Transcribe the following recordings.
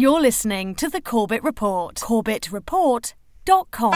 You're listening to the Corbett Report. CorbettReport.com.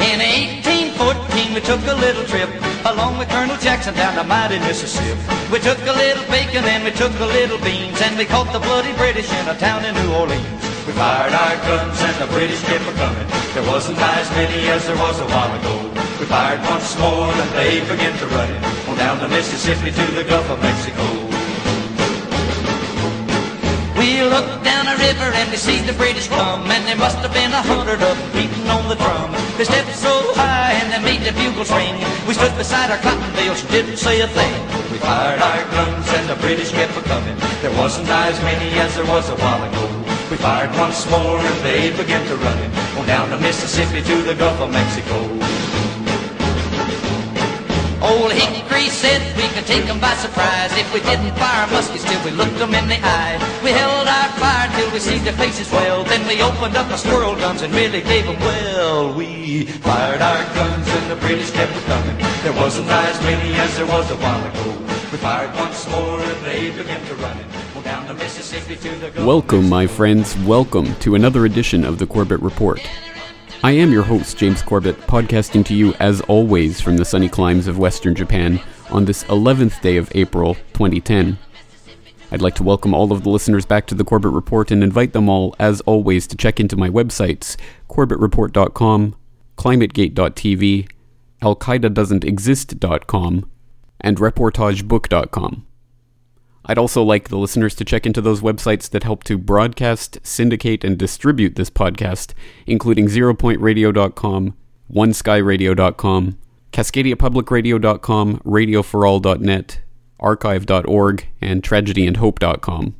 In 1814, we took a little trip along with Colonel Jackson down the mighty Mississippi. We took a little bacon and we took a little beans and we caught the bloody British in a town in New Orleans. We fired our guns and the British kept a coming. There wasn't as many as there was a while ago. We fired once more and they began to run it on down the Mississippi to the Gulf of Mexico. We looked down the river and we see the British come And there must have been a hundred of them beating on the drum. They stepped so high and they made the bugles ring We stood beside our cotton bales and didn't say a thing. We fired our guns and the British kept a coming. There wasn't as many as there was a while ago. We fired once more and they began to run it On down the Mississippi to the Gulf of Mexico Old Hickory said we could take 'em by surprise. If we didn't fire muskets till we looked 'em in the eye. We held our fire till we see their faces well. Then we opened up our squirrel guns and really gave 'em well. We fired our guns and the British kept a coming. There wasn't as many as there was a while ago. We fired once more and they began to run it. Well, Welcome, my friends. Welcome to another edition of the Corbett Report. I am your host, James Corbett, podcasting to you as always from the sunny climes of Western Japan on this 11th day of April 2010. I'd like to welcome all of the listeners back to the Corbett Report and invite them all, as always, to check into my websites corbettreport.com, climategate.tv, alqaedadoesn'texist.com, and reportagebook.com. I'd also like the listeners to check into those websites that help to broadcast, syndicate, and distribute this podcast, including zeropointradio.com, oneskyradio.com, cascadiapublicradio.com, radioforall.net, archive.org, and tragedyandhope.com.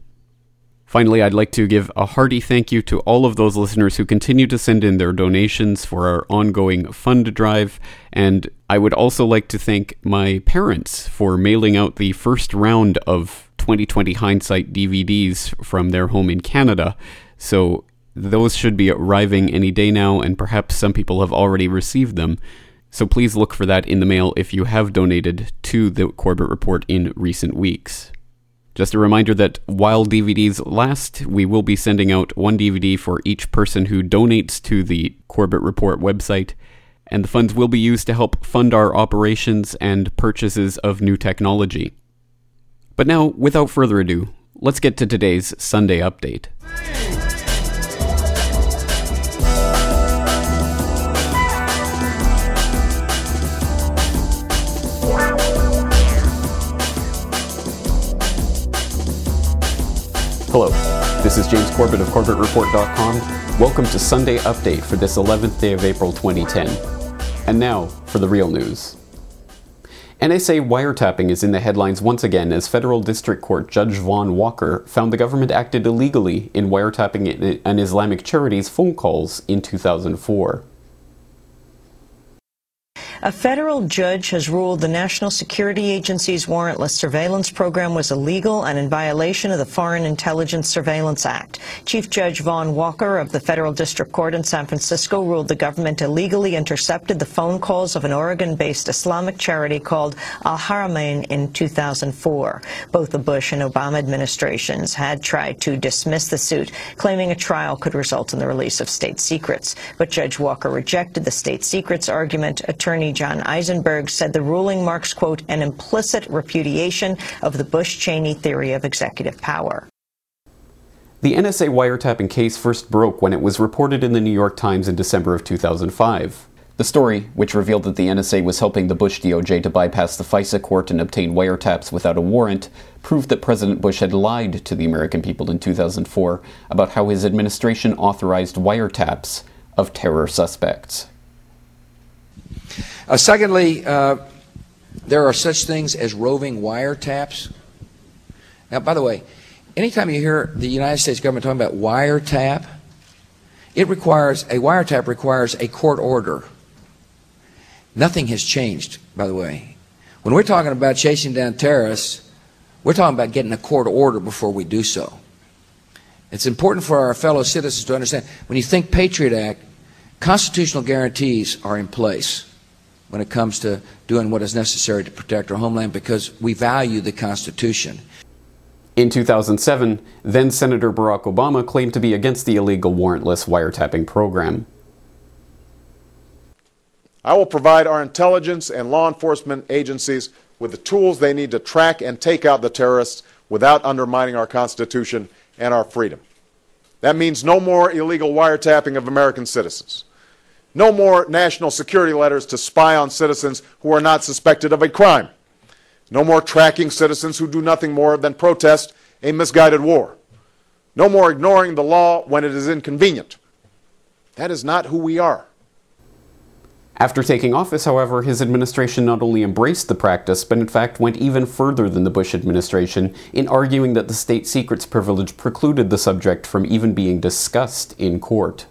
Finally, I'd like to give a hearty thank you to all of those listeners who continue to send in their donations for our ongoing fund drive, and I would also like to thank my parents for mailing out the first round of 2020 hindsight DVDs from their home in Canada. So those should be arriving any day now, and perhaps some people have already received them. So please look for that in the mail if you have donated to the Corbett Report in recent weeks. Just a reminder that while DVDs last, we will be sending out one DVD for each person who donates to the Corbett Report website, and the funds will be used to help fund our operations and purchases of new technology. But now, without further ado, let's get to today's Sunday update. Hello, this is James Corbett of CorbettReport.com. Welcome to Sunday Update for this 11th day of April 2010. And now for the real news. NSA wiretapping is in the headlines once again as Federal District Court Judge Vaughn Walker found the government acted illegally in wiretapping an Islamic charity's phone calls in 2004. A federal judge has ruled the National Security Agency's warrantless surveillance program was illegal and in violation of the Foreign Intelligence Surveillance Act. Chief Judge Vaughn Walker of the Federal District Court in San Francisco ruled the government illegally intercepted the phone calls of an Oregon-based Islamic charity called Al Haramain in 2004. Both the Bush and Obama administrations had tried to dismiss the suit, claiming a trial could result in the release of state secrets. But Judge Walker rejected the state secrets argument. Attorney John Eisenberg said the ruling marks, quote, an implicit repudiation of the Bush-Cheney theory of executive power. The NSA wiretapping case first broke when it was reported in the New York Times in December of 2005. The story, which revealed that the NSA was helping the Bush DOJ to bypass the FISA court and obtain wiretaps without a warrant, proved that President Bush had lied to the American people in 2004 about how his administration authorized wiretaps of terror suspects. Uh, secondly, uh, there are such things as roving wiretaps. Now, by the way, anytime you hear the United States government talking about wiretap, it requires a wiretap requires a court order. Nothing has changed, by the way. When we're talking about chasing down terrorists, we're talking about getting a court order before we do so. It's important for our fellow citizens to understand when you think Patriot Act, constitutional guarantees are in place. When it comes to doing what is necessary to protect our homeland because we value the Constitution. In 2007, then Senator Barack Obama claimed to be against the illegal warrantless wiretapping program. I will provide our intelligence and law enforcement agencies with the tools they need to track and take out the terrorists without undermining our Constitution and our freedom. That means no more illegal wiretapping of American citizens. No more national security letters to spy on citizens who are not suspected of a crime. No more tracking citizens who do nothing more than protest a misguided war. No more ignoring the law when it is inconvenient. That is not who we are. After taking office, however, his administration not only embraced the practice, but in fact went even further than the Bush administration in arguing that the state secrets privilege precluded the subject from even being discussed in court.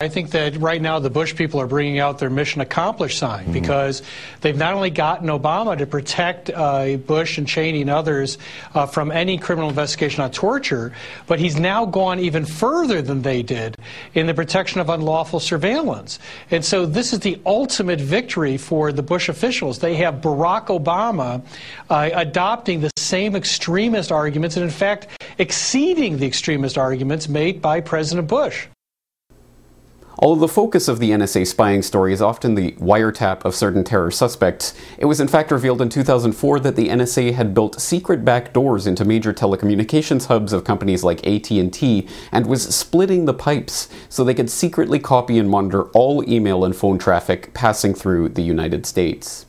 I think that right now the Bush people are bringing out their mission accomplished sign mm-hmm. because they've not only gotten Obama to protect uh, Bush and Cheney and others uh, from any criminal investigation on torture, but he's now gone even further than they did in the protection of unlawful surveillance. And so this is the ultimate victory for the Bush officials. They have Barack Obama uh, adopting the same extremist arguments and, in fact, exceeding the extremist arguments made by President Bush. Although the focus of the NSA spying story is often the wiretap of certain terror suspects, it was in fact revealed in 2004 that the NSA had built secret backdoors into major telecommunications hubs of companies like AT&T and was splitting the pipes so they could secretly copy and monitor all email and phone traffic passing through the United States.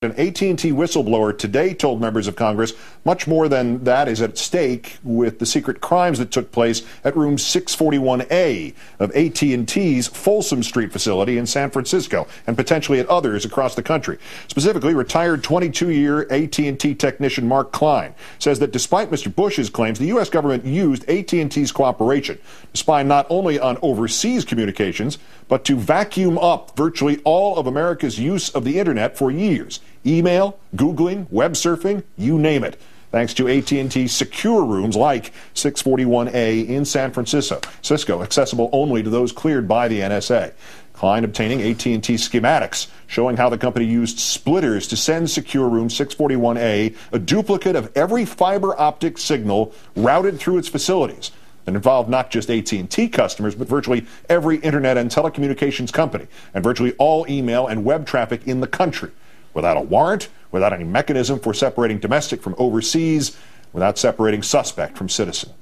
An AT&T whistleblower today told members of Congress much more than that is at stake with the secret crimes that took place at room 641A of AT&T's Folsom Street facility in San Francisco and potentially at others across the country. Specifically, retired 22-year AT&T technician Mark Klein says that despite Mr. Bush's claims, the U.S. government used AT&T's cooperation to spy not only on overseas communications, but to vacuum up virtually all of America's use of the internet for years email, Googling, web surfing, you name it. Thanks to AT&T secure rooms like 641A in San Francisco, Cisco, accessible only to those cleared by the NSA. Klein obtaining AT&T schematics showing how the company used splitters to send secure room 641A a duplicate of every fiber optic signal routed through its facilities and involved not just AT&T customers, but virtually every internet and telecommunications company, and virtually all email and web traffic in the country without a warrant, without any mechanism for separating domestic from overseas, without separating suspect from citizen.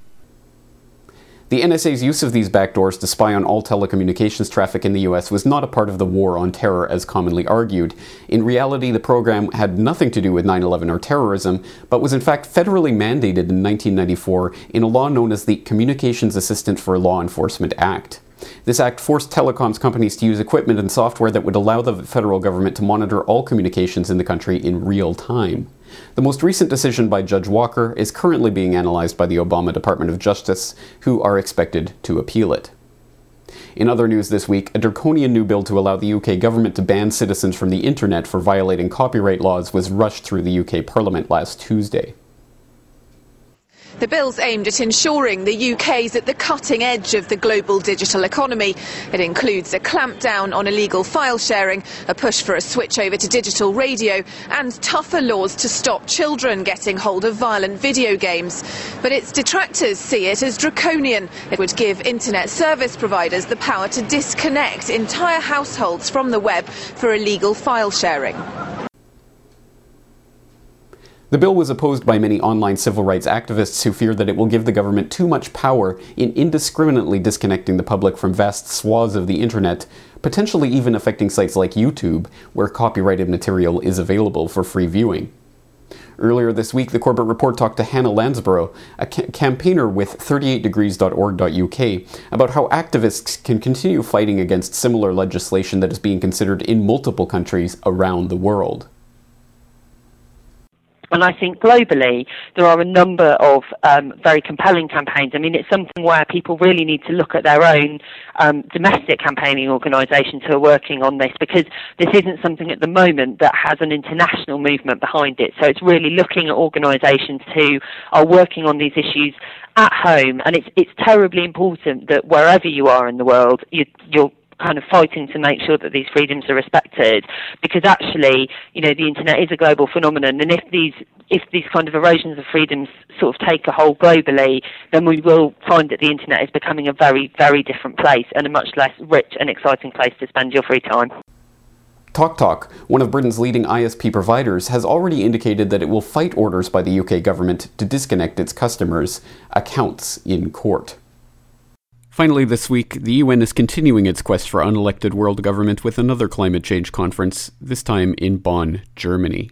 The NSA's use of these backdoors to spy on all telecommunications traffic in the US was not a part of the war on terror as commonly argued. In reality, the program had nothing to do with 9 11 or terrorism, but was in fact federally mandated in 1994 in a law known as the Communications Assistance for Law Enforcement Act. This act forced telecoms companies to use equipment and software that would allow the federal government to monitor all communications in the country in real time. The most recent decision by Judge Walker is currently being analyzed by the Obama Department of Justice, who are expected to appeal it. In other news this week, a draconian new bill to allow the UK government to ban citizens from the internet for violating copyright laws was rushed through the UK Parliament last Tuesday. The bill's aimed at ensuring the UK is at the cutting edge of the global digital economy. It includes a clampdown on illegal file sharing, a push for a switch over to digital radio, and tougher laws to stop children getting hold of violent video games. But its detractors see it as draconian. It would give internet service providers the power to disconnect entire households from the web for illegal file sharing. The bill was opposed by many online civil rights activists who fear that it will give the government too much power in indiscriminately disconnecting the public from vast swaths of the internet, potentially even affecting sites like YouTube, where copyrighted material is available for free viewing. Earlier this week, the Corbett Report talked to Hannah Lownsbrough, a ca- campaigner with 38degrees.org.uk, about how activists can continue fighting against similar legislation that is being considered in multiple countries around the world. And I think globally, there are a number of um, very compelling campaigns. I mean, it's something where people really need to look at their own um, domestic campaigning organisations who are working on this because this isn't something at the moment that has an international movement behind it. So it's really looking at organisations who are working on these issues at home. And it's, it's terribly important that wherever you are in the world, you, you're kind of fighting to make sure that these freedoms are respected because actually you know the internet is a global phenomenon and if these if these kind of erosions of freedoms sort of take a hold globally then we will find that the internet is becoming a very very different place and a much less rich and exciting place to spend your free time TalkTalk, one of Britain's leading ISP providers, has already indicated that it will fight orders by the UK government to disconnect its customers' accounts in court. Finally, this week, the UN is continuing its quest for unelected world government with another climate change conference, this time in Bonn, Germany.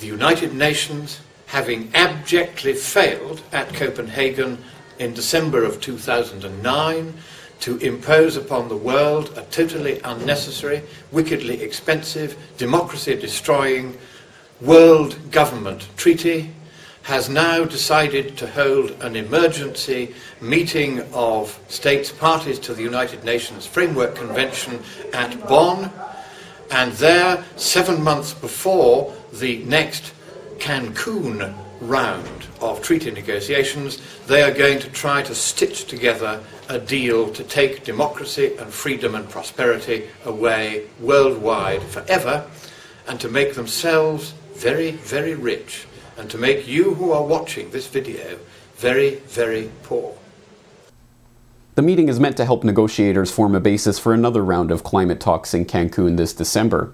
The United Nations, having abjectly failed at Copenhagen in December of 2009 to impose upon the world a totally unnecessary, wickedly expensive, democracy destroying world government treaty has now decided to hold an emergency meeting of states parties to the United Nations Framework Convention at Bonn, and there, seven months before the next Cancun round of treaty negotiations, they are going to try to stitch together a deal to take democracy and freedom and prosperity away worldwide forever and to make themselves very, very rich and to make you who are watching this video very, very poor. The meeting is meant to help negotiators form a basis for another round of climate talks in Cancun this December.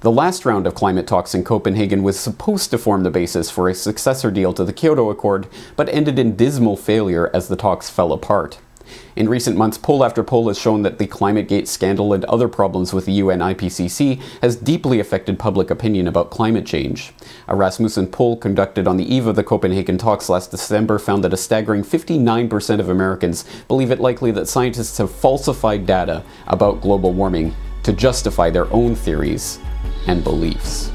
The last round of climate talks in Copenhagen was supposed to form the basis for a successor deal to the Kyoto Accord, but ended in dismal failure as the talks fell apart. In recent months, poll after poll has shown that the ClimateGate scandal and other problems with the UN IPCC has deeply affected public opinion about climate change. A Rasmussen poll conducted on the eve of the Copenhagen talks last December found that a staggering 59% of Americans believe it likely that scientists have falsified data about global warming to justify their own theories and beliefs.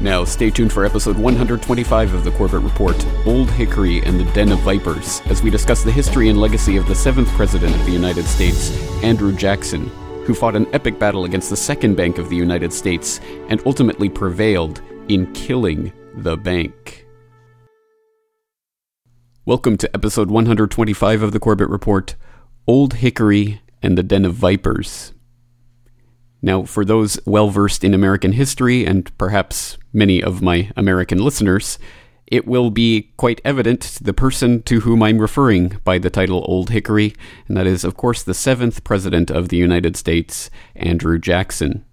Now, stay tuned for episode 125 of the Corbett Report Old Hickory and the Den of Vipers, as we discuss the history and legacy of the seventh President of the United States, Andrew Jackson, who fought an epic battle against the Second Bank of the United States and ultimately prevailed in killing the bank. Welcome to episode 125 of the Corbett Report Old Hickory and the Den of Vipers. Now, for those well versed in American history, and perhaps many of my American listeners, it will be quite evident the person to whom I'm referring by the title Old Hickory, and that is, of course, the seventh President of the United States, Andrew Jackson.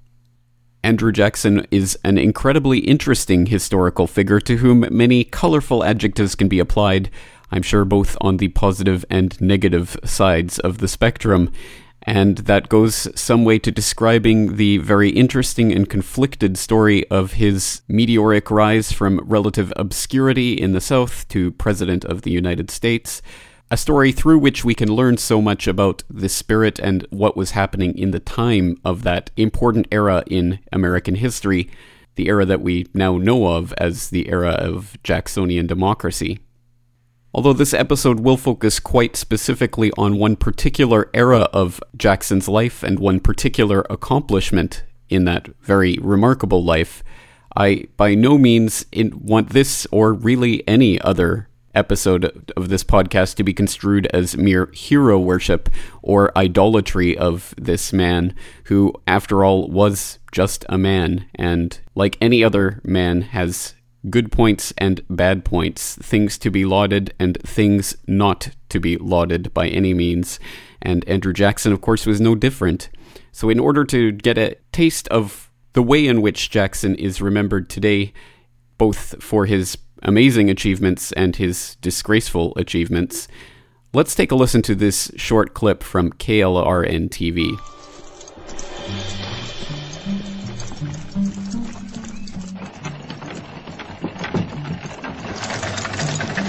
Andrew Jackson is an incredibly interesting historical figure to whom many colorful adjectives can be applied, I'm sure both on the positive and negative sides of the spectrum and that goes some way to describing the very interesting and conflicted story of his meteoric rise from relative obscurity in the South to President of the United States. A story through which we can learn so much about the spirit and what was happening in the time of that important era in American history, the era that we now know of as the era of Jacksonian democracy. Although this episode will focus quite specifically on one particular era of Jackson's life and one particular accomplishment in that very remarkable life, I by no means want this or really any other episode of this podcast to be construed as mere hero worship or idolatry of this man, who, after all, was just a man, and like any other man, has good points and bad points, things to be lauded and things not to be lauded by any means. And Andrew Jackson, of course, was no different. So, in order to get a taste of the way in which Jackson is remembered today, both for his amazing achievements and his disgraceful achievements, let's take a listen to this short clip from KLRN TV.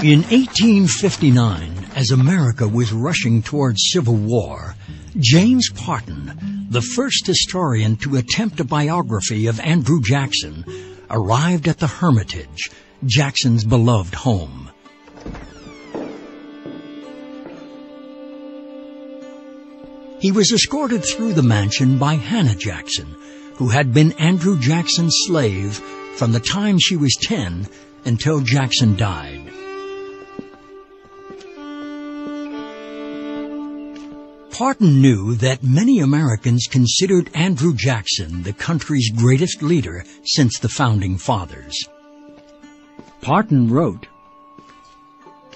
In 1859, as America was rushing towards civil war, James Parton, the first historian to attempt a biography of Andrew Jackson, arrived at the Hermitage, Jackson's beloved home. He was escorted through the mansion by Hannah Jackson, who had been Andrew Jackson's slave from the time she was 10 until Jackson died. Parton knew that many Americans considered Andrew Jackson the country's greatest leader since the founding fathers. Parton wrote,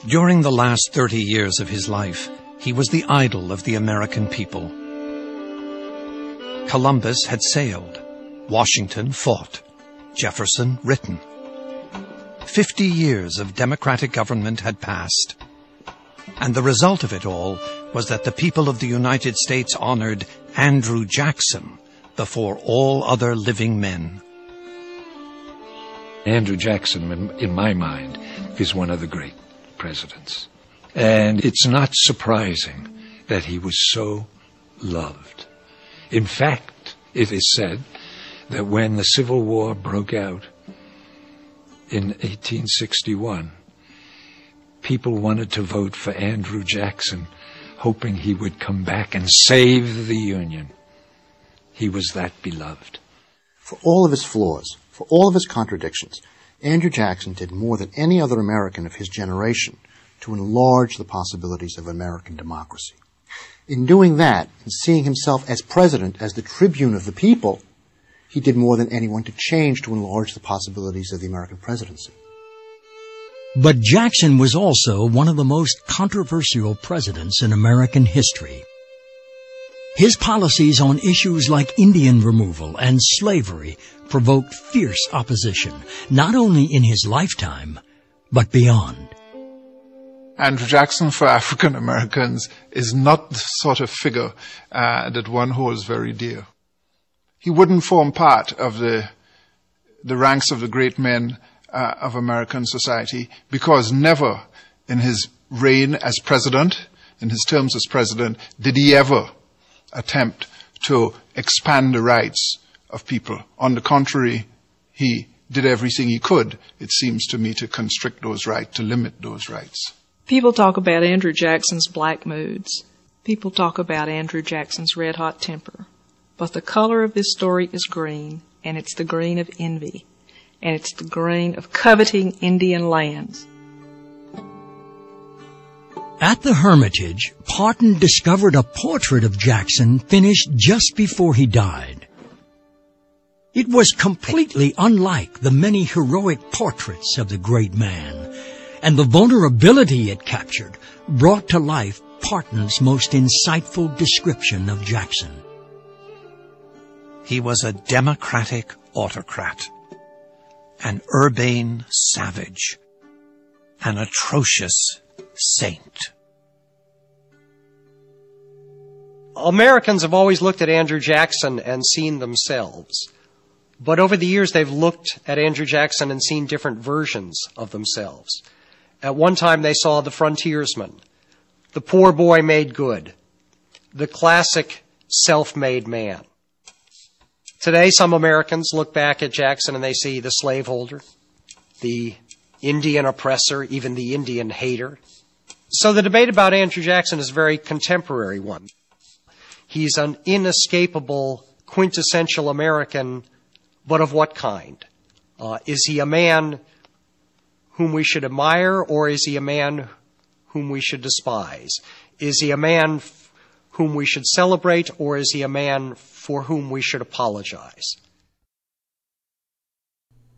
During the last 30 years of his life, he was the idol of the American people. Columbus had sailed. Washington fought. Jefferson written. Fifty years of democratic government had passed. And the result of it all was that the people of the United States honored Andrew Jackson before all other living men. Andrew Jackson, in, my mind, is one of the great presidents. And it's not surprising that he was so loved. In fact, it is said that when the Civil War broke out in 1861, people wanted to vote for Andrew Jackson, hoping he would come back and save the Union. He was that beloved. For all of his flaws, for all of his contradictions, Andrew Jackson did more than any other American of his generation to enlarge the possibilities of American democracy. In doing that, in seeing himself as president, as the tribune of the people, he did more than anyone to change to enlarge the possibilities of the American presidency. But Jackson was also one of the most controversial presidents in American history. His policies on issues like Indian removal and slavery provoked fierce opposition, not only in his lifetime, but beyond. Andrew Jackson for African Americans is not the sort of figure uh, that one holds very dear. He wouldn't form part of the the ranks of the great men uh, of American society because never in his reign as president, in his terms as president, did he ever attempt to expand the rights of people. On the contrary, he did everything he could, it seems to me, to constrict those rights, to limit those rights. People talk about Andrew Jackson's black moods. People talk about Andrew Jackson's red hot temper. But the color of this story is green, and it's the green of envy, and it's the green of coveting Indian lands. At the Hermitage, Parton discovered a portrait of Jackson finished just before he died. It was completely unlike the many heroic portraits of the great man and the vulnerability it captured brought to life Parton's most insightful description of Jackson. He was a democratic autocrat, an urbane savage, an atrocious saint. Americans have always looked at Andrew Jackson and seen themselves. But over the years, they've looked at Andrew Jackson and seen different versions of themselves. At one time, they saw the frontiersman, the poor boy made good, the classic self-made man. Today, some Americans look back at Jackson and they see the slaveholder, the Indian oppressor, even the Indian hater. So the debate about Andrew Jackson is a very contemporary one. He's an inescapable, quintessential American, but of what kind? Uh, is he a man whom we should admire, or is he a man whom we should despise? Is he a man whom we should celebrate, or is he a man for whom we should apologize?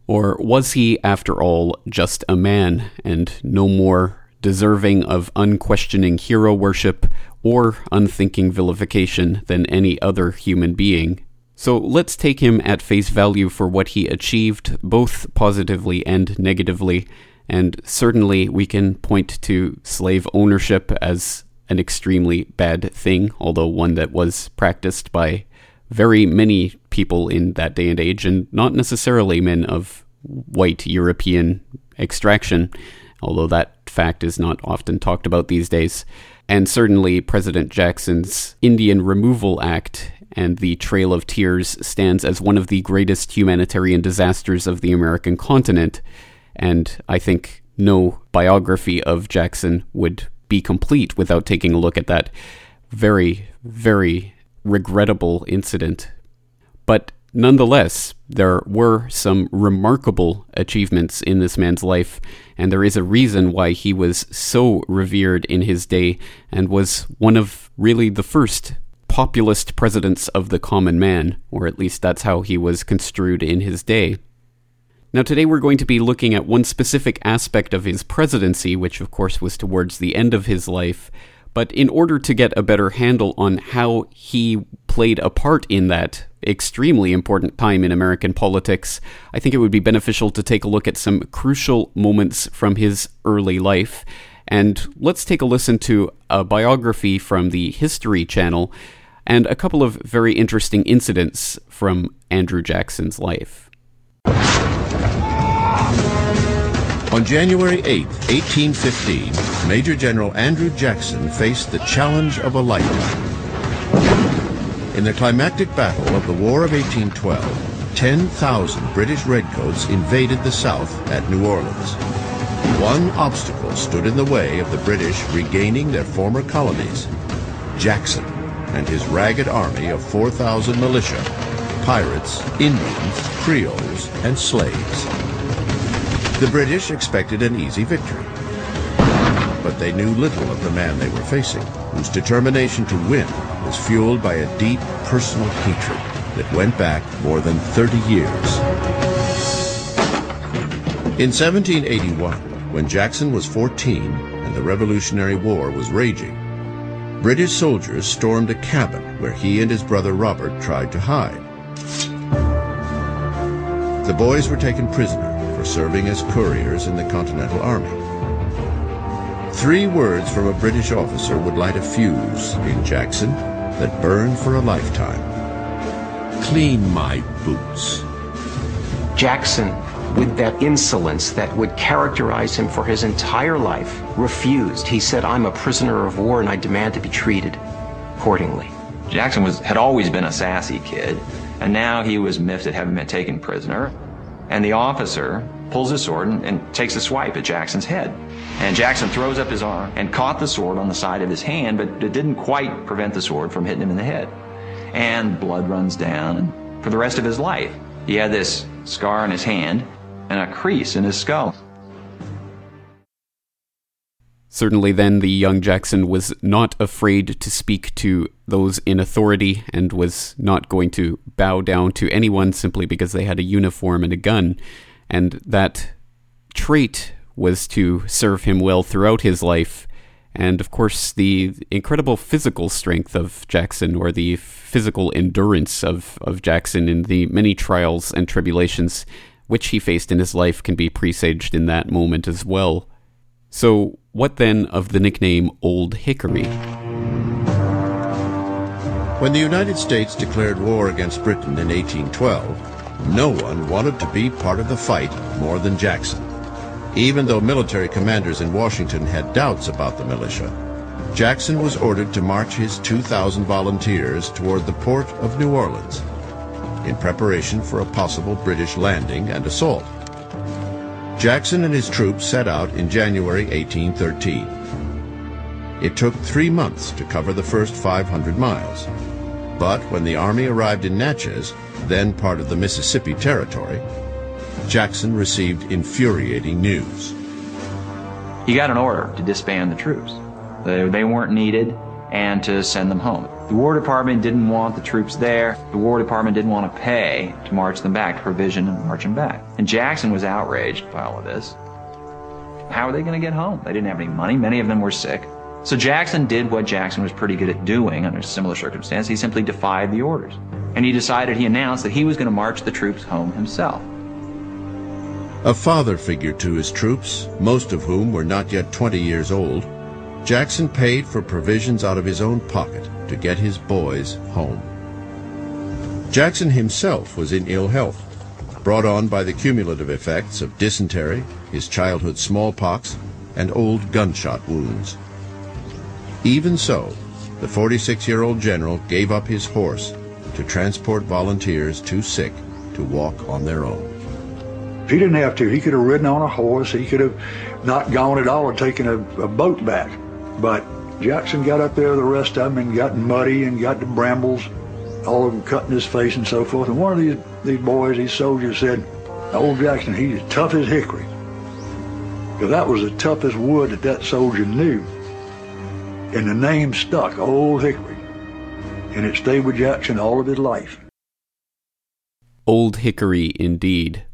Or was he, after all, just a man and no more deserving of unquestioning hero worship or unthinking vilification than any other human being? So let's take him at face value for what he achieved, both positively and negatively, and certainly we can point to slave ownership as an extremely bad thing, although one that was practiced by very many people in that day and age, and not necessarily men of white European extraction, although that fact is not often talked about these days. And certainly President Jackson's Indian Removal Act and the Trail of Tears stands as one of the greatest humanitarian disasters of the American continent and I think no biography of Jackson would be complete without taking a look at that very, very regrettable incident. But nonetheless, there were some remarkable achievements in this man's life, and there is a reason why he was so revered in his day and was one of really the first populist presidents of the common man, or at least that's how he was construed in his day. Now, today we're going to be looking at one specific aspect of his presidency, which of course was towards the end of his life. But in order to get a better handle on how he played a part in that extremely important time in American politics, I think it would be beneficial to take a look at some crucial moments from his early life. And let's take a listen to a biography from the History Channel and a couple of very interesting incidents from Andrew Jackson's life. On January 8, 1815, Major General Andrew Jackson faced the challenge of a lifetime. In the climactic battle of the War of 1812, 10,000 British redcoats invaded the South at New Orleans. One obstacle stood in the way of the British regaining their former colonies, Jackson and his ragged army of 4,000 militia, pirates, Indians, Creoles, and slaves. The British expected an easy victory. But they knew little of the man they were facing, whose determination to win was fueled by a deep personal hatred that went back more than 30 years. In 1781, when Jackson was 14 and the Revolutionary War was raging, British soldiers stormed a cabin where he and his brother Robert tried to hide. The boys were taken prisoner for serving as couriers in the Continental Army. Three words from a British officer would light a fuse in Jackson that burned for a lifetime. Clean my boots. Jackson, with that insolence that would characterize him for his entire life, refused. He said, I'm a prisoner of war and I demand to be treated accordingly. Jackson was, had always been a sassy kid, and now he was miffed at having been taken prisoner and the officer pulls his sword and, and, takes a swipe at Jackson's head. And Jackson throws up his arm and caught the sword on the side of his hand, but it didn't quite prevent the sword from hitting him in the head. And blood runs down, and for the rest of his life, he had this scar on his hand and a crease in his skull. Certainly, then, the young Jackson was not afraid to speak to those in authority and was not going to bow down to anyone simply because they had a uniform and a gun. And that trait was to serve him well throughout his life. And of course, the incredible physical strength of Jackson, or the physical endurance of, of Jackson in the many trials and tribulations which he faced in his life, can be presaged in that moment as well. So, what then of the nickname Old Hickory? When the United States declared war against Britain in 1812, no one wanted to be part of the fight more than Jackson. Even though military commanders in Washington had doubts about the militia, Jackson was ordered to march his 2,000 volunteers toward the port of New Orleans in preparation for a possible British landing and assault. Jackson and his troops set out in January 1813. It took three months to cover the first 500 miles. But when the army arrived in Natchez, then part of the Mississippi Territory, Jackson received infuriating news. He got an order to disband the troops. They, weren't needed and to send them home. The War Department didn't want the troops there. The War Department didn't want to pay to march them back, to provision and march them back. And Jackson was outraged by all of this. How are they going to get home? They didn't have any money. Many of them were sick. So Jackson did what Jackson was pretty good at doing under similar circumstances. He simply defied the orders. And he decided, he announced that he was going to march the troops home himself. A father figure to his troops, most of whom were not yet 20 years old, Jackson paid for provisions out of his own pocket to get his boys home. Jackson himself was in ill health, brought on by the cumulative effects of dysentery, his childhood smallpox, and old gunshot wounds. Even so, the 46-year-old general gave up his horse to transport volunteers too sick to walk on their own. He didn't have to. He could have ridden on a horse. He could have not gone at all and taken a, a boat back. But Jackson got up there with the rest of them and got muddy and got the brambles all of them cutting his face and so forth. And one of these, these boys, these soldiers said, old Jackson, he's tough as hickory. Because that was the toughest wood that that soldier knew. And the name stuck, Old Hickory. And it stayed with Jackson all of his life. Old Hickory, indeed.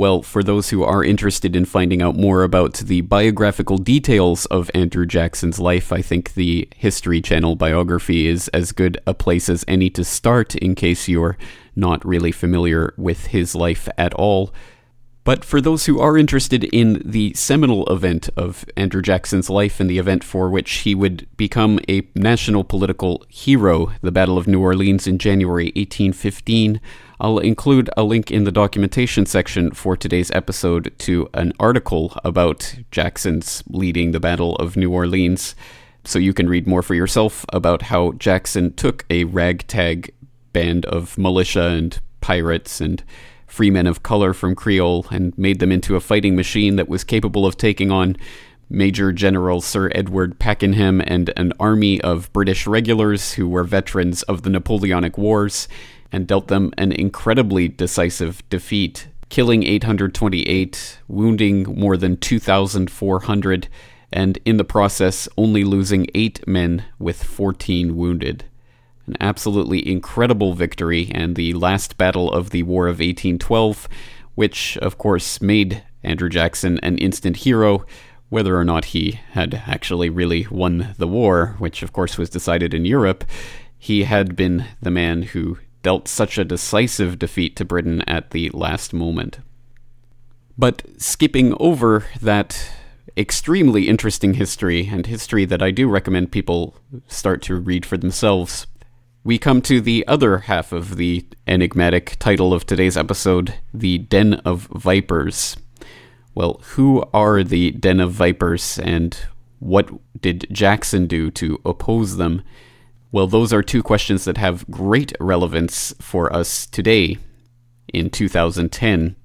Well, for those who are interested in finding out more about the biographical details of Andrew Jackson's life, I think the History Channel biography is as good a place as any to start in case you're not really familiar with his life at all. But for those who are interested in the seminal event of Andrew Jackson's life and the event for which he would become a national political hero, the Battle of New Orleans in January 1815, I'll include a link in the documentation section for today's episode to an article about Jackson's leading the Battle of New Orleans, so you can read more for yourself about how Jackson took a ragtag band of militia and pirates and free men of color from Creole and made them into a fighting machine that was capable of taking on Major General Sir Edward Pakenham and an army of British regulars who were veterans of the Napoleonic Wars and dealt them an incredibly decisive defeat, killing 828, wounding more than 2,400, and in the process only losing 8 men with 14 wounded. An absolutely incredible victory, and the last battle of the War of 1812, which, of course, made Andrew Jackson an instant hero, whether or not he had actually really won the war, which, of course, was decided in Europe. He had been the man who dealt such a decisive defeat to Britain at the last moment. But skipping over that extremely interesting history, and history that I do recommend people start to read for themselves, we come to the other half of the enigmatic title of today's episode The Den of Vipers. Well, who are the Den of Vipers, and what did Jackson do to oppose them? Well, those are two questions that have great relevance for us today in 2010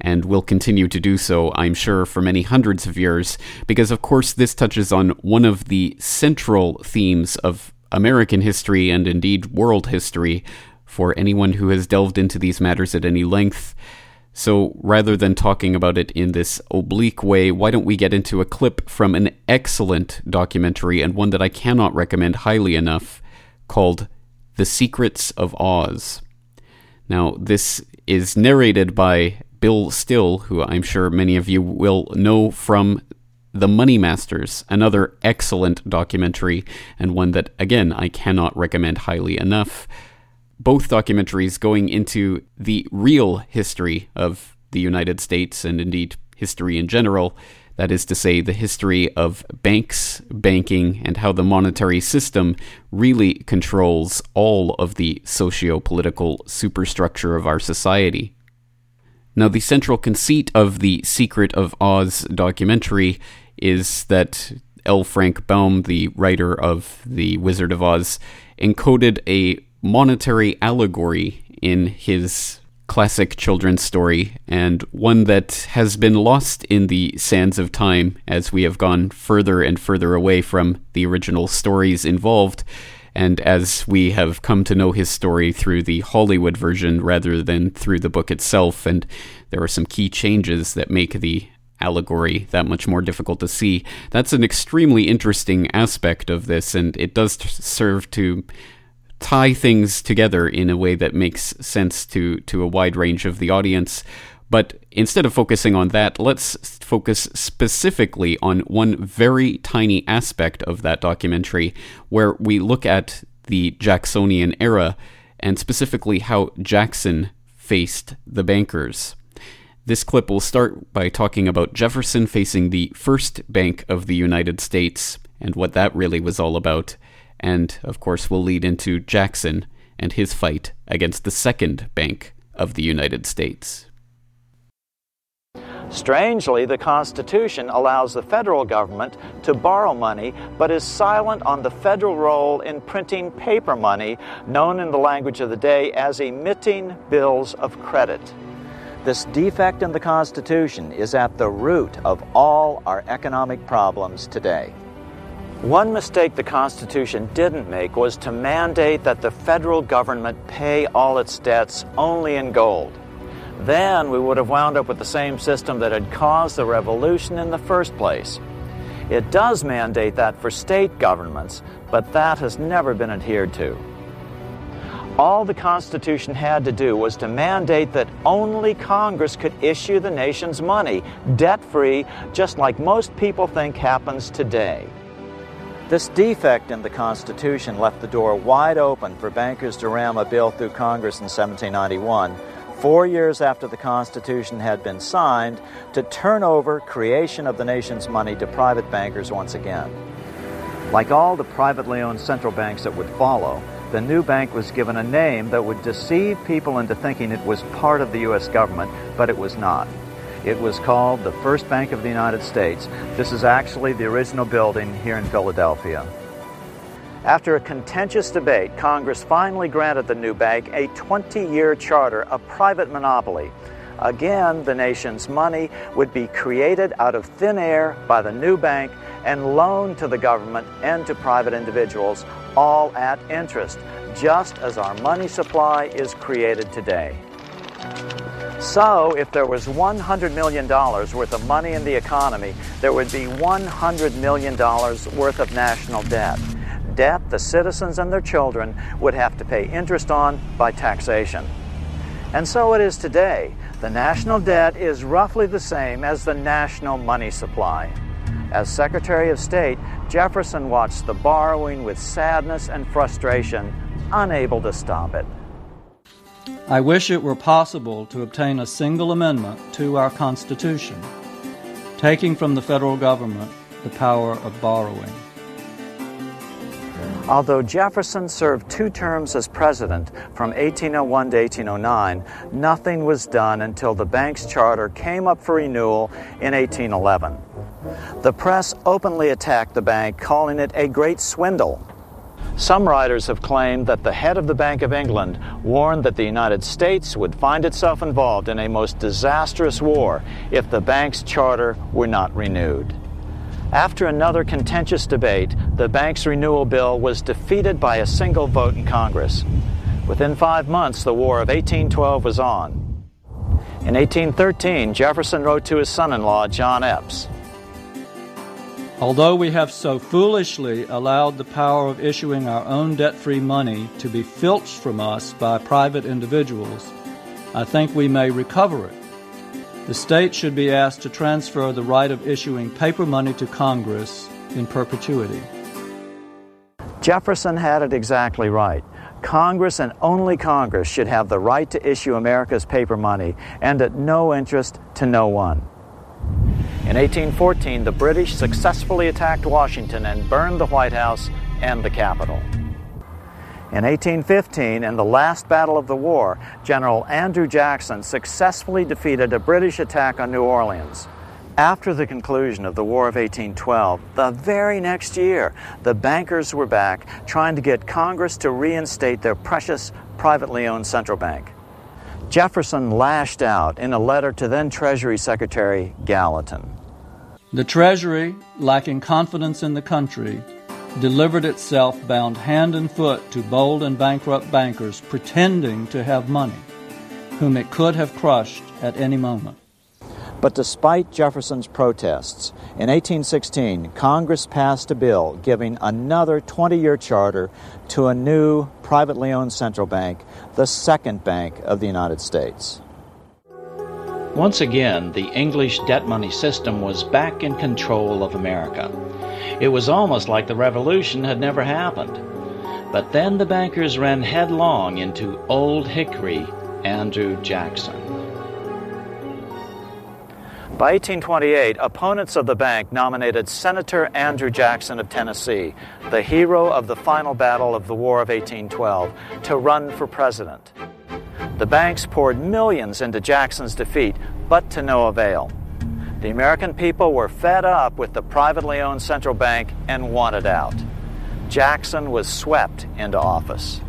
and will continue to do so, I'm sure, for many hundreds of years, because of course this touches on one of the central themes of American history and indeed world history for anyone who has delved into these matters at any length. So rather than talking about it in this oblique way, why don't we get into a clip from an excellent documentary and one that I cannot recommend highly enough called The Secrets of Oz. Now, this is narrated by Bill Still, who I'm sure many of you will know from The Money Masters, another excellent documentary, and one that, again, I cannot recommend highly enough. Both documentaries going into the real history of the United States and indeed history in general that is to say, the history of banks, banking, and how the monetary system really controls all of the socio political superstructure of our society. Now, the central conceit of the Secret of Oz documentary is that L. Frank Baum, the writer of The Wizard of Oz, encoded a monetary allegory in his classic children's story, and one that has been lost in the sands of time as we have gone further and further away from the original stories involved, and as we have come to know his story through the Hollywood version rather than through the book itself, and there are some key changes that make the allegory that much more difficult to see. That's an extremely interesting aspect of this, and it does serve to tie things together in a way that makes sense to to a wide range of the audience. But instead of focusing on that, let's focus specifically on one very tiny aspect of that documentary where we look at the Jacksonian era and specifically how Jackson faced the bankers. This clip will start by talking about Jefferson facing the first bank of the United States and what that really was all about and of course will lead into Jackson and his fight against the second Bank of the United States. Strangely, the Constitution allows the federal government to borrow money, but is silent on the federal role in printing paper money, known in the language of the day as emitting bills of credit. This defect in the Constitution is at the root of all our economic problems today. One mistake the Constitution didn't make was to mandate that the federal government pay all its debts only in gold. Then we would have wound up with the same system that had caused the revolution in the first place. It does mandate that for state governments, but that has never been adhered to. All the Constitution had to do was to mandate that only Congress could issue the nation's money, debt free, just like most people think happens today. This defect in the Constitution left the door wide open for bankers to ram a bill through Congress in 1791 four years after the Constitution had been signed, to turn over creation of the nation's money to private bankers once again. Like all the privately owned central banks that would follow, the new bank was given a name that would deceive people into thinking it was part of the U.S. government, but it was not. It was called the First Bank of the United States. This is actually the original building here in Philadelphia. After a contentious debate, Congress finally granted the new bank a 20 year charter of private monopoly. Again, the nation's money would be created out of thin air by the new bank and loaned to the government and to private individuals, all at interest, just as our money supply is created today. So, if there was $100 million worth of money in the economy, there would be $100 million worth of national debt debt the citizens and their children would have to pay interest on by taxation. And so it is today. The national debt is roughly the same as the national money supply. As Secretary of State, Jefferson watched the borrowing with sadness and frustration, unable to stop it. I wish it were possible to obtain a single amendment to our Constitution, taking from the federal government the power of borrowing. Although Jefferson served two terms as president from 1801 to 1809, nothing was done until the bank's charter came up for renewal in 1811. The press openly attacked the bank, calling it a great swindle. Some writers have claimed that the head of the Bank of England warned that the United States would find itself involved in a most disastrous war if the bank's charter were not renewed. After another contentious debate, the bank's renewal bill was defeated by a single vote in Congress. Within five months, the War of 1812 was on. In 1813, Jefferson wrote to his son in law, John Eppes Although we have so foolishly allowed the power of issuing our own debt free money to be filched from us by private individuals, I think we may recover it the state should be asked to transfer the right of issuing paper money to Congress in perpetuity. Jefferson had it exactly right. Congress and only Congress should have the right to issue America's paper money and at no interest to no one. In 1814, the British successfully attacked Washington and burned the White House and the Capitol. In 1815, in the last battle of the war, General Andrew Jackson successfully defeated a British attack on New Orleans. After the conclusion of the War of 1812, the very next year, the bankers were back trying to get Congress to reinstate their precious privately owned central bank. Jefferson lashed out in a letter to then Treasury Secretary Gallatin. The Treasury, lacking confidence in the country, delivered itself bound hand and foot to bold and bankrupt bankers pretending to have money, whom it could have crushed at any moment. But despite Jefferson's protests, in 1816, Congress passed a bill giving another 20 year charter to a new privately owned central bank, the second bank of the United States. Once again, the English debt money system was back in control of America. It was almost like the revolution had never happened. But then the bankers ran headlong into Old Hickory, Andrew Jackson. By 1828, opponents of the bank nominated Senator Andrew Jackson of Tennessee, the hero of the final battle of the War of 1812, to run for president. The banks poured millions into Jackson's defeat, but to no avail. The American people were fed up with the privately owned central bank and wanted out. Jackson was swept into office.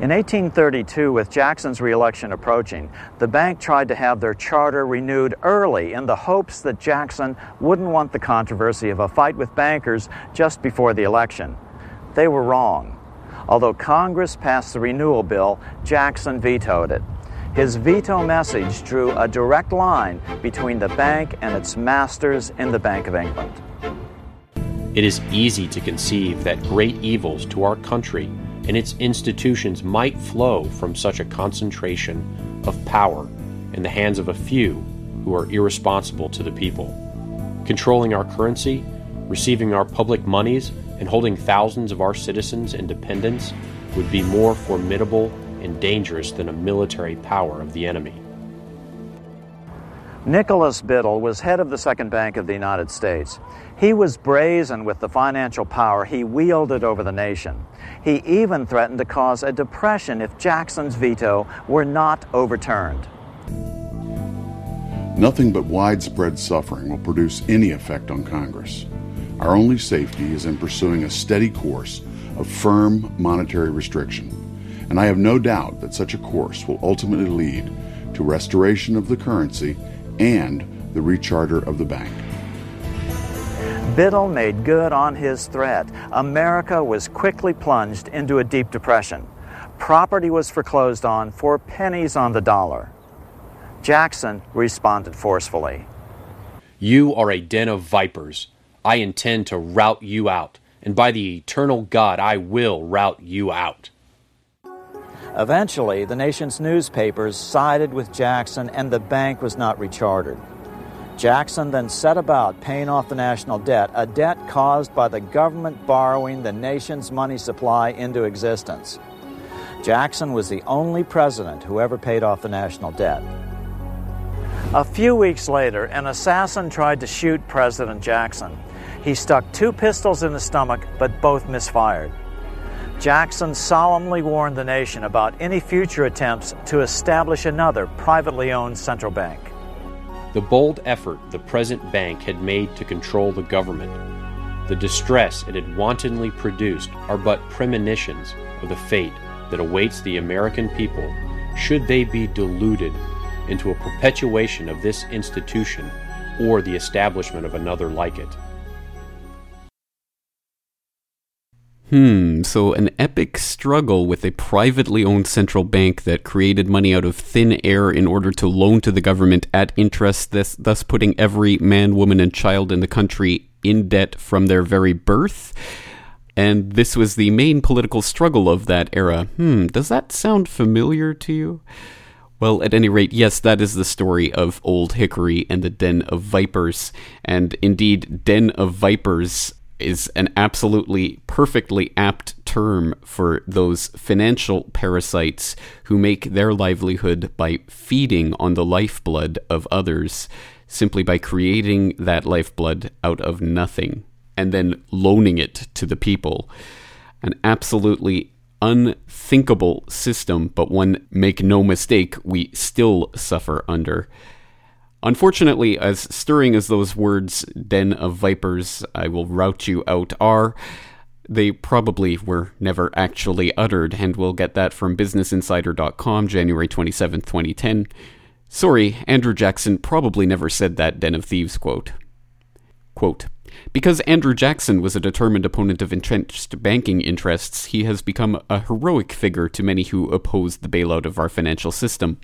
In 1832, with Jackson's reelection approaching, the bank tried to have their charter renewed early in the hopes that Jackson wouldn't want the controversy of a fight with bankers just before the election. They were wrong. Although Congress passed the renewal bill, Jackson vetoed it. His veto message drew a direct line between the bank and its masters in the Bank of England. It is easy to conceive that great evils to our country and its institutions might flow from such a concentration of power in the hands of a few who are irresponsible to the people. Controlling our currency, receiving our public monies, and holding thousands of our citizens in dependence would be more formidable and dangerous than a military power of the enemy. Nicholas Biddle was head of the Second Bank of the United States. He was brazen with the financial power he wielded over the nation. He even threatened to cause a depression if Jackson's veto were not overturned. Nothing but widespread suffering will produce any effect on Congress. Our only safety is in pursuing a steady course of firm monetary restriction and I have no doubt that such a course will ultimately lead to restoration of the currency and the recharter of the bank. Biddle made good on his threat. America was quickly plunged into a deep depression. Property was foreclosed on for pennies on the dollar. Jackson responded forcefully. You are a den of vipers. I intend to rout you out, and by the eternal God, I will rout you out. Eventually, the nation's newspapers sided with Jackson and the bank was not rechartered. Jackson then set about paying off the national debt, a debt caused by the government borrowing the nation's money supply into existence. Jackson was the only president who ever paid off the national debt. A few weeks later, an assassin tried to shoot President Jackson. He stuck two pistols in the stomach, but both misfired. Jackson solemnly warned the nation about any future attempts to establish another privately owned central bank. The bold effort the present bank had made to control the government, the distress it had wantonly produced, are but premonitions of the fate that awaits the American people should they be deluded into a perpetuation of this institution or the establishment of another like it. Hmm, so an epic struggle with a privately owned central bank that created money out of thin air in order to loan to the government at interest, thus, thus putting every man, woman, and child in the country in debt from their very birth. And this was the main political struggle of that era. Hmm, does that sound familiar to you? Well, at any rate, yes, that is the story of Old Hickory and the Den of Vipers. And indeed, Den of Vipers is an absolutely perfectly apt term for those financial parasites who make their livelihood by feeding on the lifeblood of others simply by creating that lifeblood out of nothing and then loaning it to the people. An absolutely unthinkable system, but one, make no mistake, we still suffer under. Unfortunately, as stirring as those words, den of vipers, I will rout you out, are, they probably were never actually uttered, and we'll get that from BusinessInsider.com, January 27, 2010. Sorry, Andrew Jackson probably never said that Den of Thieves quote. Quote, because Andrew Jackson was a determined opponent of entrenched banking interests, he has become a heroic figure to many who opposed the bailout of our financial system.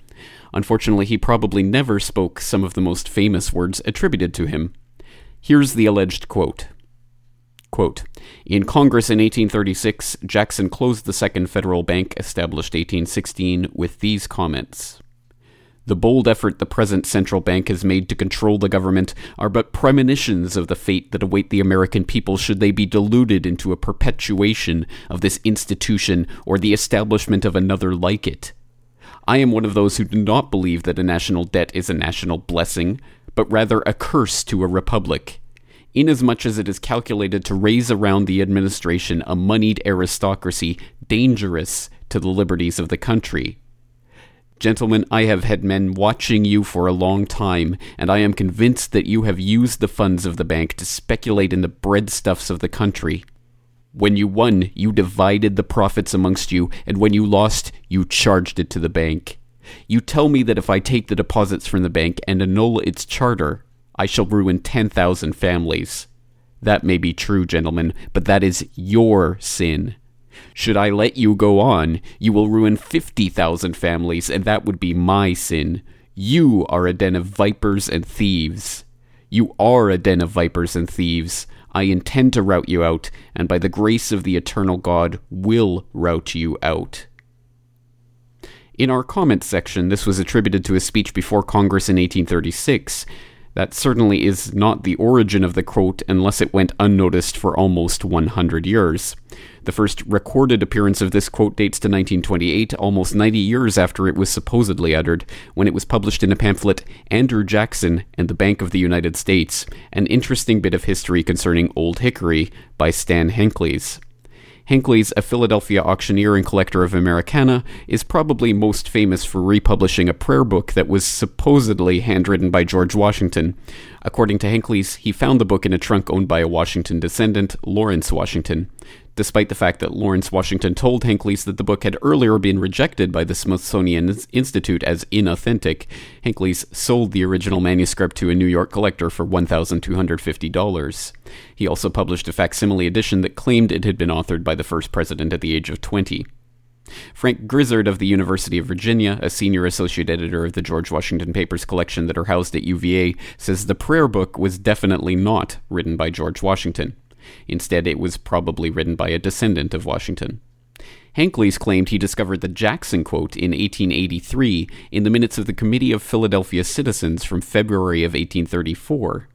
Unfortunately, he probably never spoke some of the most famous words attributed to him. Here's the alleged quote. Quote, in Congress in 1836, Jackson closed the Second Federal Bank, established 1816, with these comments. The bold effort the present central bank has made to control the government are but premonitions of the fate that await the American people should they be deluded into a perpetuation of this institution or the establishment of another like it. I am one of those who do not believe that a national debt is a national blessing, but rather a curse to a republic, inasmuch as it is calculated to raise around the administration a moneyed aristocracy dangerous to the liberties of the country. Gentlemen, I have had men watching you for a long time, and I am convinced that you have used the funds of the bank to speculate in the breadstuffs of the country. When you won, you divided the profits amongst you, and when you lost, you charged it to the bank. You tell me that if I take the deposits from the bank and annul its charter, I shall ruin 10,000 families. That may be true, gentlemen, but that is your sin. Should I let you go on, you will ruin 50,000 families, and that would be my sin. You are a den of vipers and thieves. You are a den of vipers and thieves. I intend to rout you out, and by the grace of the eternal God, will rout you out. In our comments section, this was attributed to a speech before Congress in 1836. That certainly is not the origin of the quote unless it went unnoticed for almost 100 years. The first recorded appearance of this quote dates to 1928, almost 90 years after it was supposedly uttered, when it was published in a pamphlet, Andrew Jackson and the Bank of the United States, an interesting bit of history concerning Old Hickory by Stan Henkels. Henkels, a Philadelphia auctioneer and collector of Americana, is probably most famous for republishing a prayer book that was supposedly handwritten by George Washington. According to Henkels, he found the book in a trunk owned by a Washington descendant, Lawrence Washington despite the fact that Lawrence Washington told Henkels that the book had earlier been rejected by the Smithsonian Institute as inauthentic. Henkels sold the original manuscript to a New York collector for $1,250. He also published a facsimile edition that claimed it had been authored by the first president at the age of 20. Frank Grizzard of the University of Virginia, a senior associate editor of the George Washington Papers collection that are housed at UVA, says the prayer book was definitely not written by George Washington. Instead, it was probably written by a descendant of Washington. Henkels claimed he discovered the Jackson quote in 1883 in the minutes of the Committee of Philadelphia Citizens from February of 1834.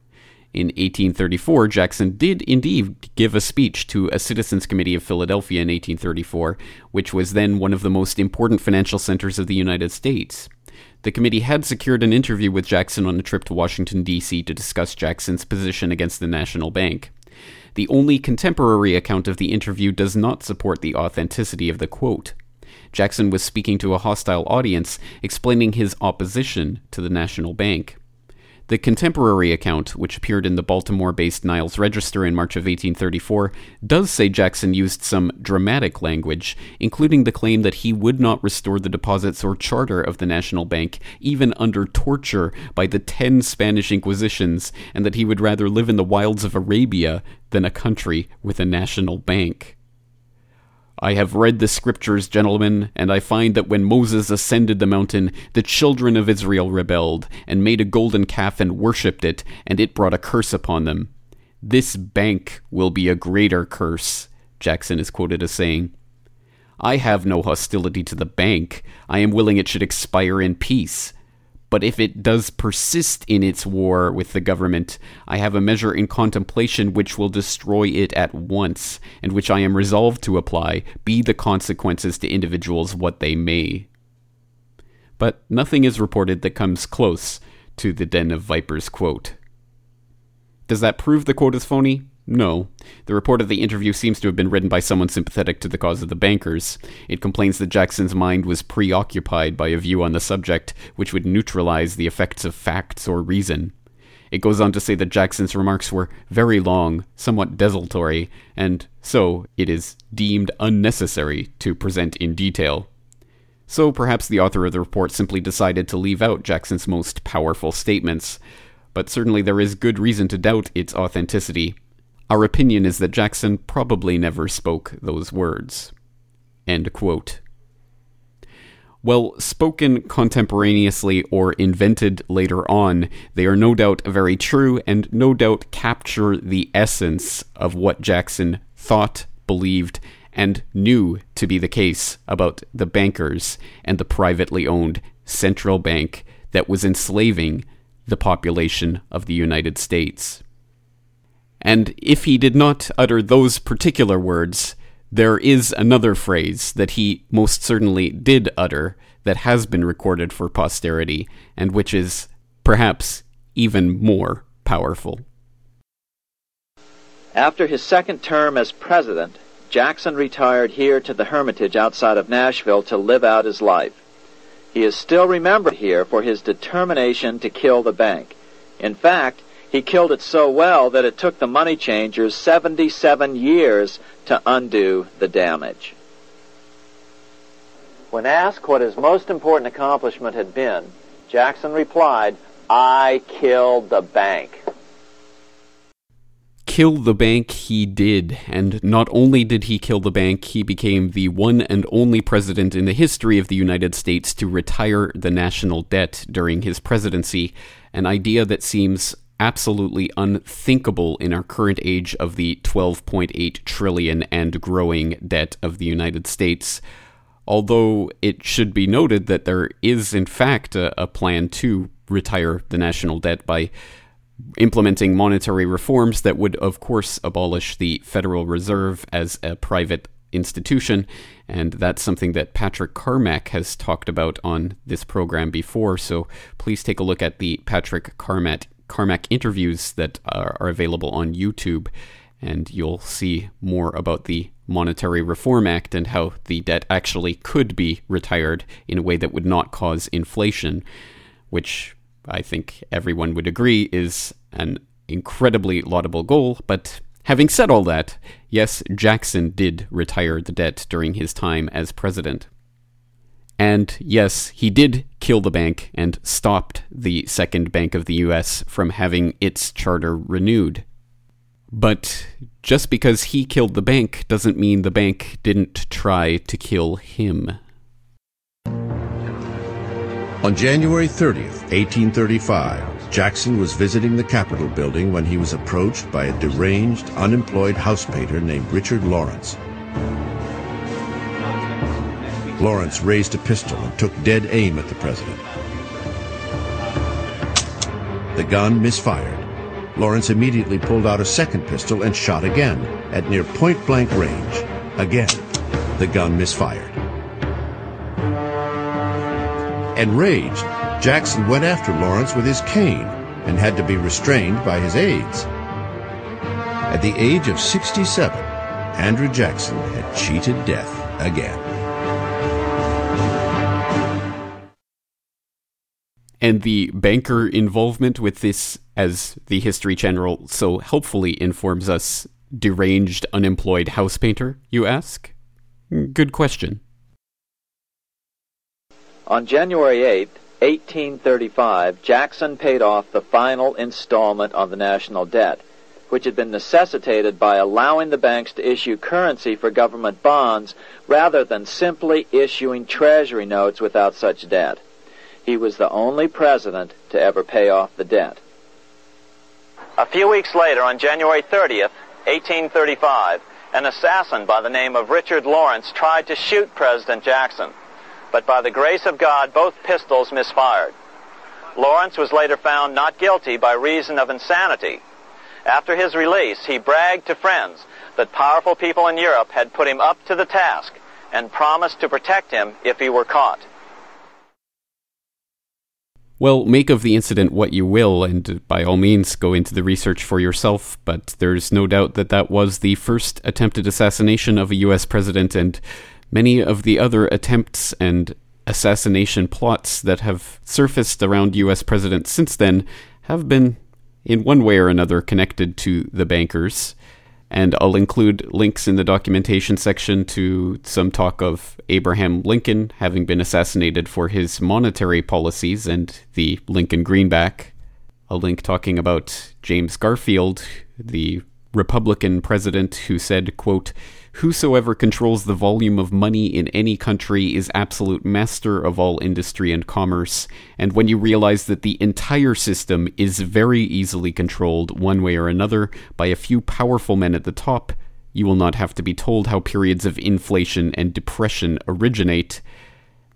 In 1834, Jackson did indeed give a speech to a Citizens Committee of Philadelphia in 1834, which was then one of the most important financial centers of the United States. The committee had secured an interview with Jackson on a trip to Washington, D.C. to discuss Jackson's position against the National Bank. The only contemporary account of the interview does not support the authenticity of the quote. Jackson was speaking to a hostile audience, explaining his opposition to the National Bank. The contemporary account, which appeared in the Baltimore based Niles Register in March of 1834, does say Jackson used some dramatic language, including the claim that he would not restore the deposits or charter of the National Bank, even under torture by the ten Spanish Inquisitions, and that he would rather live in the wilds of Arabia than a country with a national bank. I have read the scriptures, gentlemen, and I find that when Moses ascended the mountain, the children of Israel rebelled, and made a golden calf and worshipped it, and it brought a curse upon them. This bank will be a greater curse, Jackson is quoted as saying. I have no hostility to the bank. I am willing it should expire in peace. But if it does persist in its war with the government, I have a measure in contemplation which will destroy it at once, and which I am resolved to apply, be the consequences to individuals what they may. But nothing is reported that comes close to the Den of Vipers quote. Does that prove the quote is phony? No. The report of the interview seems to have been written by someone sympathetic to the cause of the bankers. It complains that Jackson's mind was preoccupied by a view on the subject which would neutralize the effects of facts or reason. It goes on to say that Jackson's remarks were very long, somewhat desultory, and so it is deemed unnecessary to present in detail. So perhaps the author of the report simply decided to leave out Jackson's most powerful statements, but certainly there is good reason to doubt its authenticity. Our opinion is that Jackson probably never spoke those words. Well, spoken contemporaneously or invented later on, they are no doubt very true and no doubt capture the essence of what Jackson thought, believed, and knew to be the case about the bankers and the privately owned central bank that was enslaving the population of the United States. And if he did not utter those particular words, there is another phrase that he most certainly did utter that has been recorded for posterity, and which is perhaps even more powerful. After his second term as president, Jackson retired here to the Hermitage outside of Nashville to live out his life. He is still remembered here for his determination to kill the bank. In fact, He killed it so well that it took the money changers 77 years to undo the damage. When asked what his most important accomplishment had been, Jackson replied, I killed the bank. Kill the bank he did, and not only did he kill the bank, he became the one and only president in the history of the United States to retire the national debt during his presidency, an idea that seems absolutely unthinkable in our current age of the 12.8 trillion and growing debt of the United States. Although it should be noted that there is, in fact, a, a plan to retire the national debt by implementing monetary reforms that would, of course, abolish the Federal Reserve as a private institution. And that's something that Patrick Carmack has talked about on this program before. So please take a look at the Patrick Carmack Carmack interviews that are, are available on YouTube, and you'll see more about the Monetary Reform Act and how the debt actually could be retired in a way that would not cause inflation, which I think everyone would agree is an incredibly laudable goal. But having said all that, yes, Jackson did retire the debt during his time as president. And yes, he did kill the bank and stopped the Second Bank of the US from having its charter renewed. But just because he killed the bank doesn't mean the bank didn't try to kill him. On January 30th, 1835, Jackson was visiting the Capitol building when he was approached by a deranged, unemployed house painter named Richard Lawrence. Lawrence raised a pistol and took dead aim at the president. The gun misfired. Lawrence immediately pulled out a second pistol and shot again, at near point-blank range. Again, the gun misfired. Enraged, Jackson went after Lawrence with his cane and had to be restrained by his aides. At the age of 67, Andrew Jackson had cheated death again. And the banker involvement with this, as the History Channel so helpfully informs us, deranged unemployed house painter, you ask? Good question. On January 8, 1835, Jackson paid off the final installment on the national debt, which had been necessitated by allowing the banks to issue currency for government bonds rather than simply issuing treasury notes without such debt. He was the only president to ever pay off the debt. A few weeks later, on January 30th, 1835, an assassin by the name of Richard Lawrence tried to shoot President Jackson, but by the grace of God, both pistols misfired. Lawrence was later found not guilty by reason of insanity. After his release, he bragged to friends that powerful people in Europe had put him up to the task and promised to protect him if he were caught. Well, make of the incident what you will, and by all means go into the research for yourself, but there's no doubt that that was the first attempted assassination of a US president, and many of the other attempts and assassination plots that have surfaced around US presidents since then have been, in one way or another, connected to the bankers and I'll include links in the documentation section to some talk of Abraham Lincoln having been assassinated for his monetary policies and the Lincoln greenback. A link talking about James Garfield, the Republican president who said, quote, Whosoever controls the volume of money in any country is absolute master of all industry and commerce. And when you realize that the entire system is very easily controlled one way or another by a few powerful men at the top, you will not have to be told how periods of inflation and depression originate.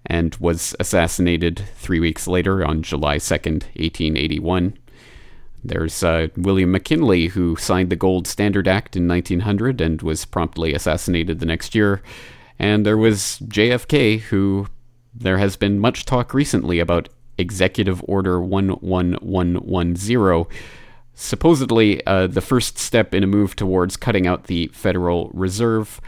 And was assassinated three weeks later on July 2nd, 1881. There's uh, William McKinley, who signed the Gold Standard Act in 1900 and was promptly assassinated the next year. And there was JFK, who there has been much talk recently about Executive Order 11110, supposedly uh, the first step in a move towards cutting out the Federal Reserve.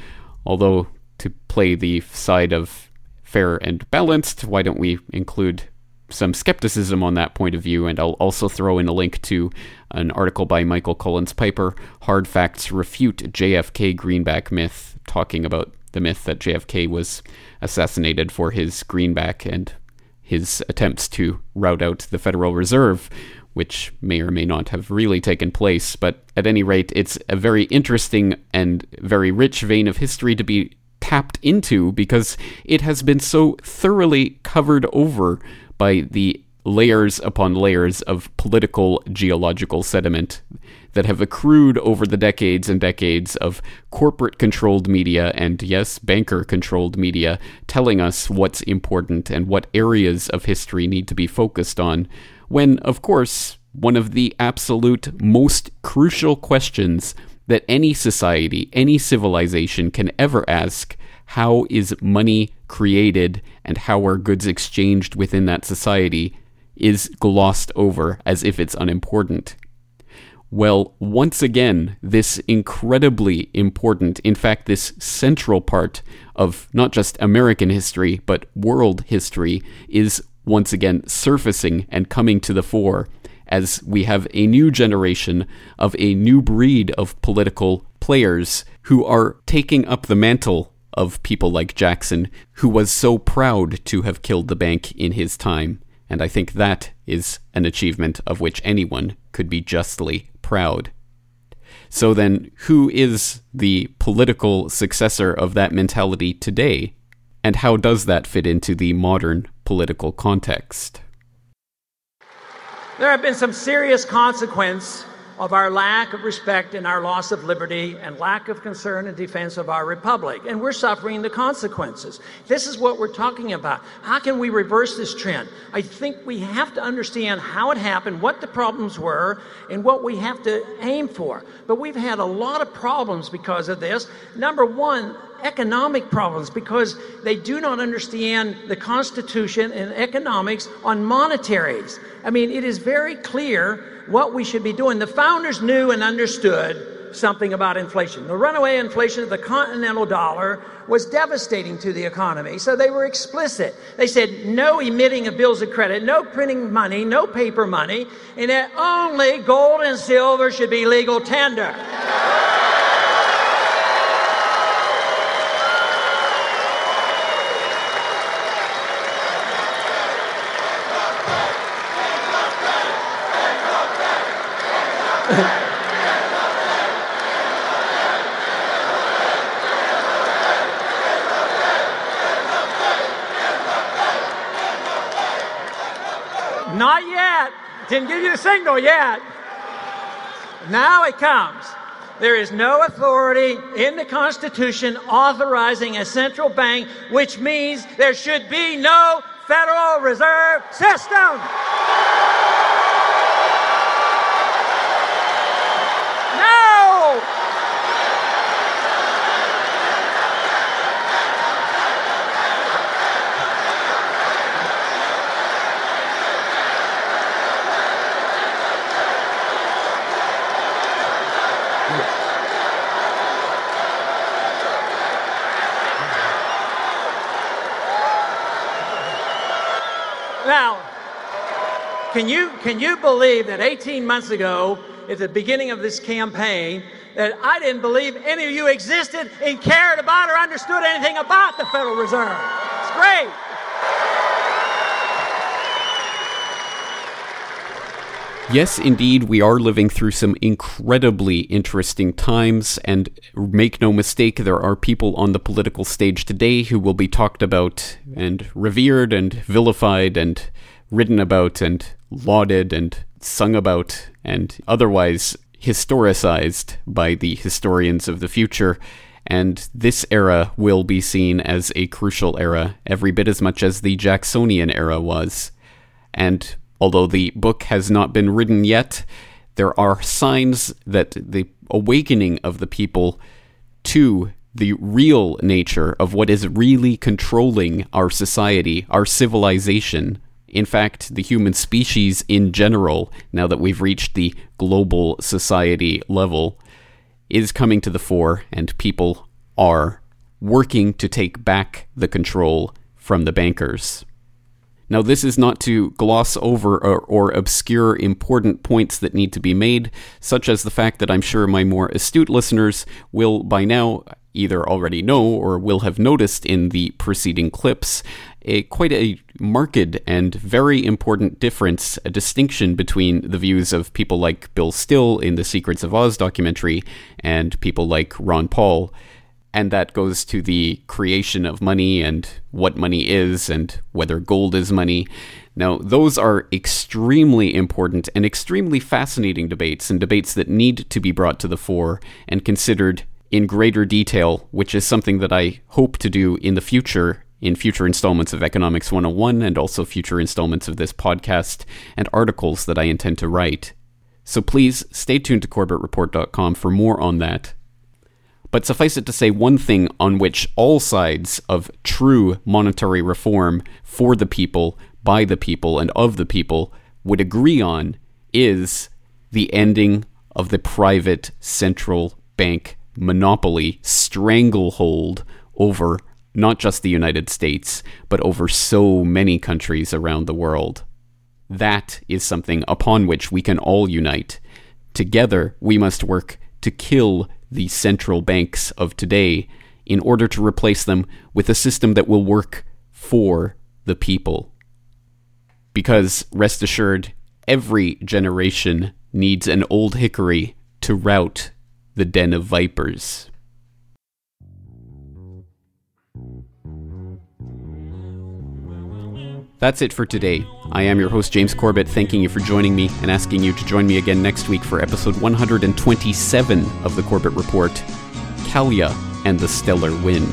Although, to play the side of fair and balanced, why don't we include some skepticism on that point of view, and I'll also throw in a link to an article by Michael Collins Piper, Hard Facts Refute JFK Greenback Myth, talking about the myth that JFK was assassinated for his greenback and his attempts to rout out the Federal Reserve, which may or may not have really taken place. But at any rate, it's a very interesting and very rich vein of history to be tapped into because it has been so thoroughly covered over by the layers upon layers of political geological sediment that have accrued over the decades and decades of corporate controlled media and, yes, banker controlled media telling us what's important and what areas of history need to be focused on, when, of course, one of the absolute most crucial questions that any society, any civilization can ever ask how is money created and how are goods exchanged within that society is glossed over as if it's unimportant. Well, once again, this incredibly important, in fact, this central part of not just American history, but world history is once again surfacing and coming to the fore as we have a new generation of a new breed of political players who are taking up the mantle of people like Jackson, who was so proud to have killed the bank in his time. And I think that is an achievement of which anyone could be justly proud. So then, who is the political successor of that mentality today? And how does that fit into the modern political context? There have been some serious consequences of our lack of respect and our loss of liberty and lack of concern and defense of our republic. And we're suffering the consequences. This is what we're talking about. How can we reverse this trend? I think we have to understand how it happened, what the problems were, and what we have to aim for. But we've had a lot of problems because of this. Number one, economic problems because they do not understand the Constitution and economics on monetaries. I mean, it is very clear what we should be doing. The founders knew and understood something about inflation. The runaway inflation of the continental dollar was devastating to the economy. So they were explicit. They said no emitting of bills of credit, no printing money, no paper money, and that only gold and silver should be legal tender. Not yet. Didn't give you the signal yet. Now it comes. There is no authority in the Constitution authorizing a central bank, which means there should be no Federal Reserve System. Now, can you, can you believe that 18 months ago, at the beginning of this campaign, that I didn't believe any of you existed and cared about or understood anything about the Federal Reserve? It's great. Yes, indeed, we are living through some incredibly interesting times, and make no mistake, there are people on the political stage today who will be talked about and revered and vilified and written about and lauded and sung about and otherwise historicized by the historians of the future. And this era will be seen as a crucial era, every bit as much as the Jacksonian era was. And Although the book has not been written yet, there are signs that the awakening of the people to the real nature of what is really controlling our society, our civilization, in fact, the human species in general, now that we've reached the global society level, is coming to the fore, and people are working to take back the control from the bankers. Now, this is not to gloss over or, or, obscure important points that need to be made, such as the fact that I'm sure my more astute listeners will by now either already know or will have noticed in the preceding clips a quite a marked and very important difference, a distinction between the views of people like Bill Still in the Secrets of Oz documentary and people like Ron Paul and that goes to the creation of money and what money is and whether gold is money. Now, those are extremely important and extremely fascinating debates, and debates that need to be brought to the fore and considered in greater detail, which is something that I hope to do in the future in future installments of Economics 101 and also future installments of this podcast and articles that I intend to write. So please stay tuned to CorbettReport.com for more on that. But suffice it to say, one thing on which all sides of true monetary reform for the people, by the people, and of the people would agree on is the ending of the private central bank monopoly stranglehold over not just the United States, but over so many countries around the world. That is something upon which we can all unite. Together, we must work to kill the central banks of today in order to replace them with a system that will work for the people. Because, rest assured, every generation needs an old hickory to rout the den of vipers. That's it for today. I am your host, James Corbett, thanking you for joining me and asking you to join me again next week for episode 127 of the Corbett Report CALEA and the Stellar Wind.